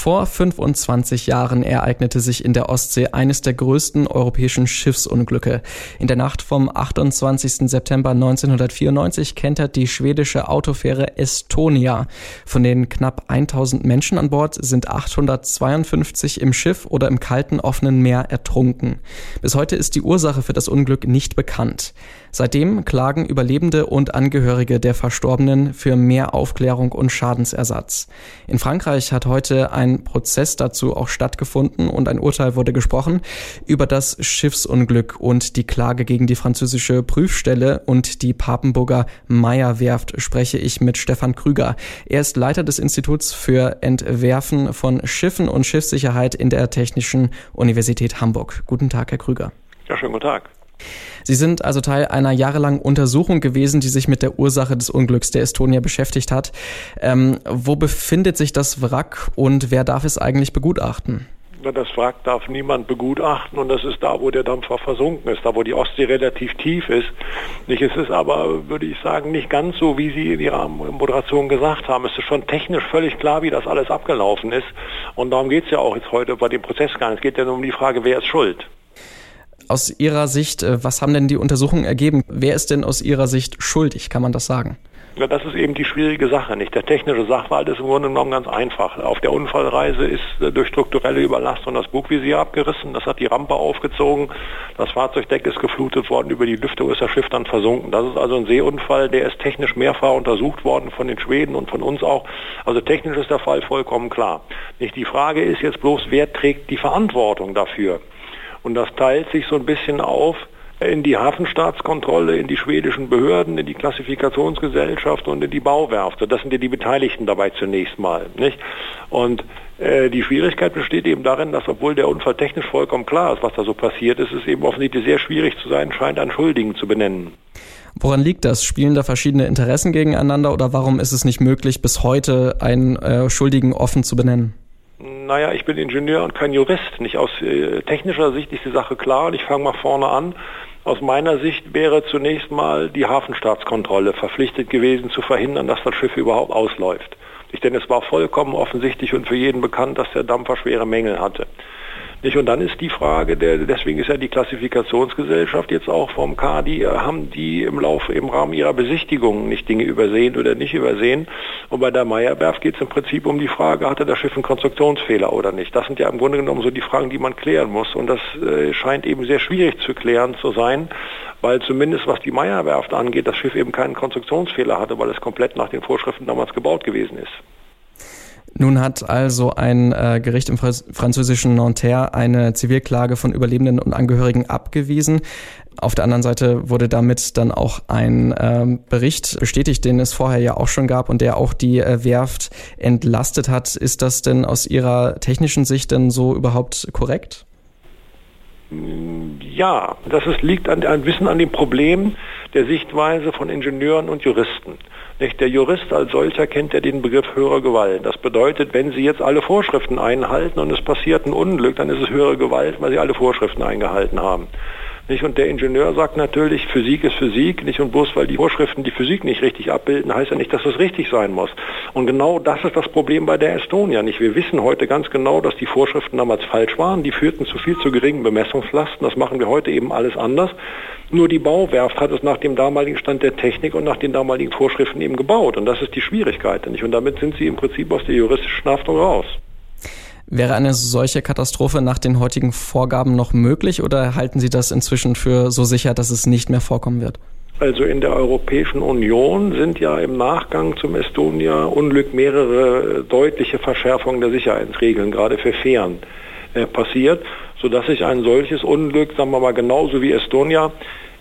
Vor 25 Jahren ereignete sich in der Ostsee eines der größten europäischen Schiffsunglücke. In der Nacht vom 28. September 1994 kentert die schwedische Autofähre Estonia. Von den knapp 1000 Menschen an Bord sind 852 im Schiff oder im kalten offenen Meer ertrunken. Bis heute ist die Ursache für das Unglück nicht bekannt. Seitdem klagen Überlebende und Angehörige der Verstorbenen für mehr Aufklärung und Schadensersatz. In Frankreich hat heute ein Prozess dazu auch stattgefunden und ein Urteil wurde gesprochen über das Schiffsunglück und die Klage gegen die französische Prüfstelle und die Papenburger Meierwerft spreche ich mit Stefan Krüger. Er ist Leiter des Instituts für Entwerfen von Schiffen und Schiffssicherheit in der Technischen Universität Hamburg. Guten Tag, Herr Krüger. Ja, schönen guten Tag. Sie sind also Teil einer jahrelangen Untersuchung gewesen, die sich mit der Ursache des Unglücks der Estonia beschäftigt hat. Ähm, wo befindet sich das Wrack und wer darf es eigentlich begutachten? Das Wrack darf niemand begutachten und das ist da, wo der Dampfer versunken ist, da wo die Ostsee relativ tief ist. Nicht, es ist aber, würde ich sagen, nicht ganz so, wie Sie in Ihrer Moderation gesagt haben. Es ist schon technisch völlig klar, wie das alles abgelaufen ist. Und darum geht es ja auch jetzt heute bei dem Prozess gar nicht. Es geht ja nur um die Frage, wer ist schuld aus Ihrer Sicht, äh, was haben denn die Untersuchungen ergeben? Wer ist denn aus Ihrer Sicht schuldig, kann man das sagen? Ja, das ist eben die schwierige Sache, nicht? Der technische Sachverhalt ist im Grunde genommen ganz einfach. Auf der Unfallreise ist äh, durch strukturelle Überlastung das Bugvisier abgerissen, das hat die Rampe aufgezogen, das Fahrzeugdeck ist geflutet worden, über die Lüftung ist das Schiff dann versunken. Das ist also ein Seeunfall, der ist technisch mehrfach untersucht worden von den Schweden und von uns auch. Also technisch ist der Fall vollkommen klar. Nicht? Die Frage ist jetzt bloß, wer trägt die Verantwortung dafür? Und das teilt sich so ein bisschen auf in die Hafenstaatskontrolle, in die schwedischen Behörden, in die Klassifikationsgesellschaft und in die Bauwerfte. Das sind ja die Beteiligten dabei zunächst mal. Nicht? Und äh, die Schwierigkeit besteht eben darin, dass obwohl der Unfall technisch vollkommen klar ist, was da so passiert ist, es eben offensichtlich sehr schwierig zu sein scheint, einen Schuldigen zu benennen. Woran liegt das? Spielen da verschiedene Interessen gegeneinander oder warum ist es nicht möglich, bis heute einen äh, Schuldigen offen zu benennen? Naja, ich bin Ingenieur und kein Jurist. Nicht aus äh, technischer Sicht ist die Sache klar und ich fange mal vorne an. Aus meiner Sicht wäre zunächst mal die Hafenstaatskontrolle verpflichtet gewesen zu verhindern, dass das Schiff überhaupt ausläuft. Ich denke, es war vollkommen offensichtlich und für jeden bekannt, dass der Dampfer schwere Mängel hatte. Nicht? Und dann ist die Frage, der, deswegen ist ja die Klassifikationsgesellschaft jetzt auch vom KDI, äh, haben die im Laufe, im Rahmen ihrer Besichtigungen nicht Dinge übersehen oder nicht übersehen. Und bei der Meyerwerf geht es im Prinzip um die Frage, hatte das Schiff einen Konstruktionsfehler oder nicht? Das sind ja im Grunde genommen so die Fragen, die man klären muss. Und das äh, scheint eben sehr schwierig zu klären zu sein, weil zumindest was die Meyerwerft angeht, das Schiff eben keinen Konstruktionsfehler hatte, weil es komplett nach den Vorschriften damals gebaut gewesen ist. Nun hat also ein äh, Gericht im französischen Nanterre eine Zivilklage von Überlebenden und Angehörigen abgewiesen. Auf der anderen Seite wurde damit dann auch ein ähm, Bericht bestätigt, den es vorher ja auch schon gab und der auch die äh, Werft entlastet hat. Ist das denn aus Ihrer technischen Sicht denn so überhaupt korrekt? Ja, das ist, liegt an, ein bisschen an dem Problem der Sichtweise von Ingenieuren und Juristen. Nicht? Der Jurist als solcher kennt ja den Begriff höhere Gewalt. Das bedeutet, wenn Sie jetzt alle Vorschriften einhalten und es passiert ein Unglück, dann ist es höhere Gewalt, weil Sie alle Vorschriften eingehalten haben. Nicht? Und der Ingenieur sagt natürlich, Physik ist Physik, nicht und bloß weil die Vorschriften die Physik nicht richtig abbilden, heißt ja nicht, dass es richtig sein muss. Und genau das ist das Problem bei der Estonia. Nicht? Wir wissen heute ganz genau, dass die Vorschriften damals falsch waren. Die führten zu viel zu geringen Bemessungslasten. Das machen wir heute eben alles anders. Nur die Bauwerft hat es nach dem damaligen Stand der Technik und nach den damaligen Vorschriften eben gebaut. Und das ist die Schwierigkeit. Nicht? Und damit sind sie im Prinzip aus der juristischen Haftung raus. Wäre eine solche Katastrophe nach den heutigen Vorgaben noch möglich oder halten Sie das inzwischen für so sicher, dass es nicht mehr vorkommen wird? Also in der Europäischen Union sind ja im Nachgang zum Estonia-Unglück mehrere deutliche Verschärfungen der Sicherheitsregeln, gerade für Fähren, äh, passiert, sodass sich ein solches Unglück, sagen wir mal genauso wie Estonia,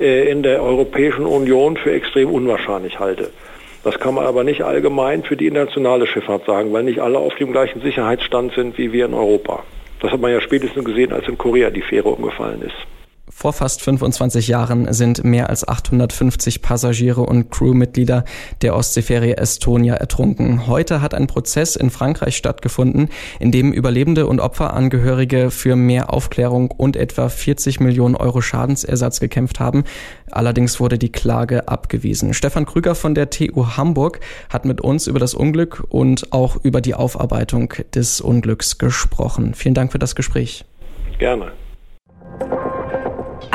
äh, in der Europäischen Union für extrem unwahrscheinlich halte. Das kann man aber nicht allgemein für die internationale Schifffahrt sagen, weil nicht alle auf dem gleichen Sicherheitsstand sind wie wir in Europa. Das hat man ja spätestens gesehen, als in Korea die Fähre umgefallen ist. Vor fast 25 Jahren sind mehr als 850 Passagiere und Crewmitglieder der Ostseefähre Estonia ertrunken. Heute hat ein Prozess in Frankreich stattgefunden, in dem Überlebende und Opferangehörige für mehr Aufklärung und etwa 40 Millionen Euro Schadensersatz gekämpft haben. Allerdings wurde die Klage abgewiesen. Stefan Krüger von der TU Hamburg hat mit uns über das Unglück und auch über die Aufarbeitung des Unglücks gesprochen. Vielen Dank für das Gespräch. Gerne.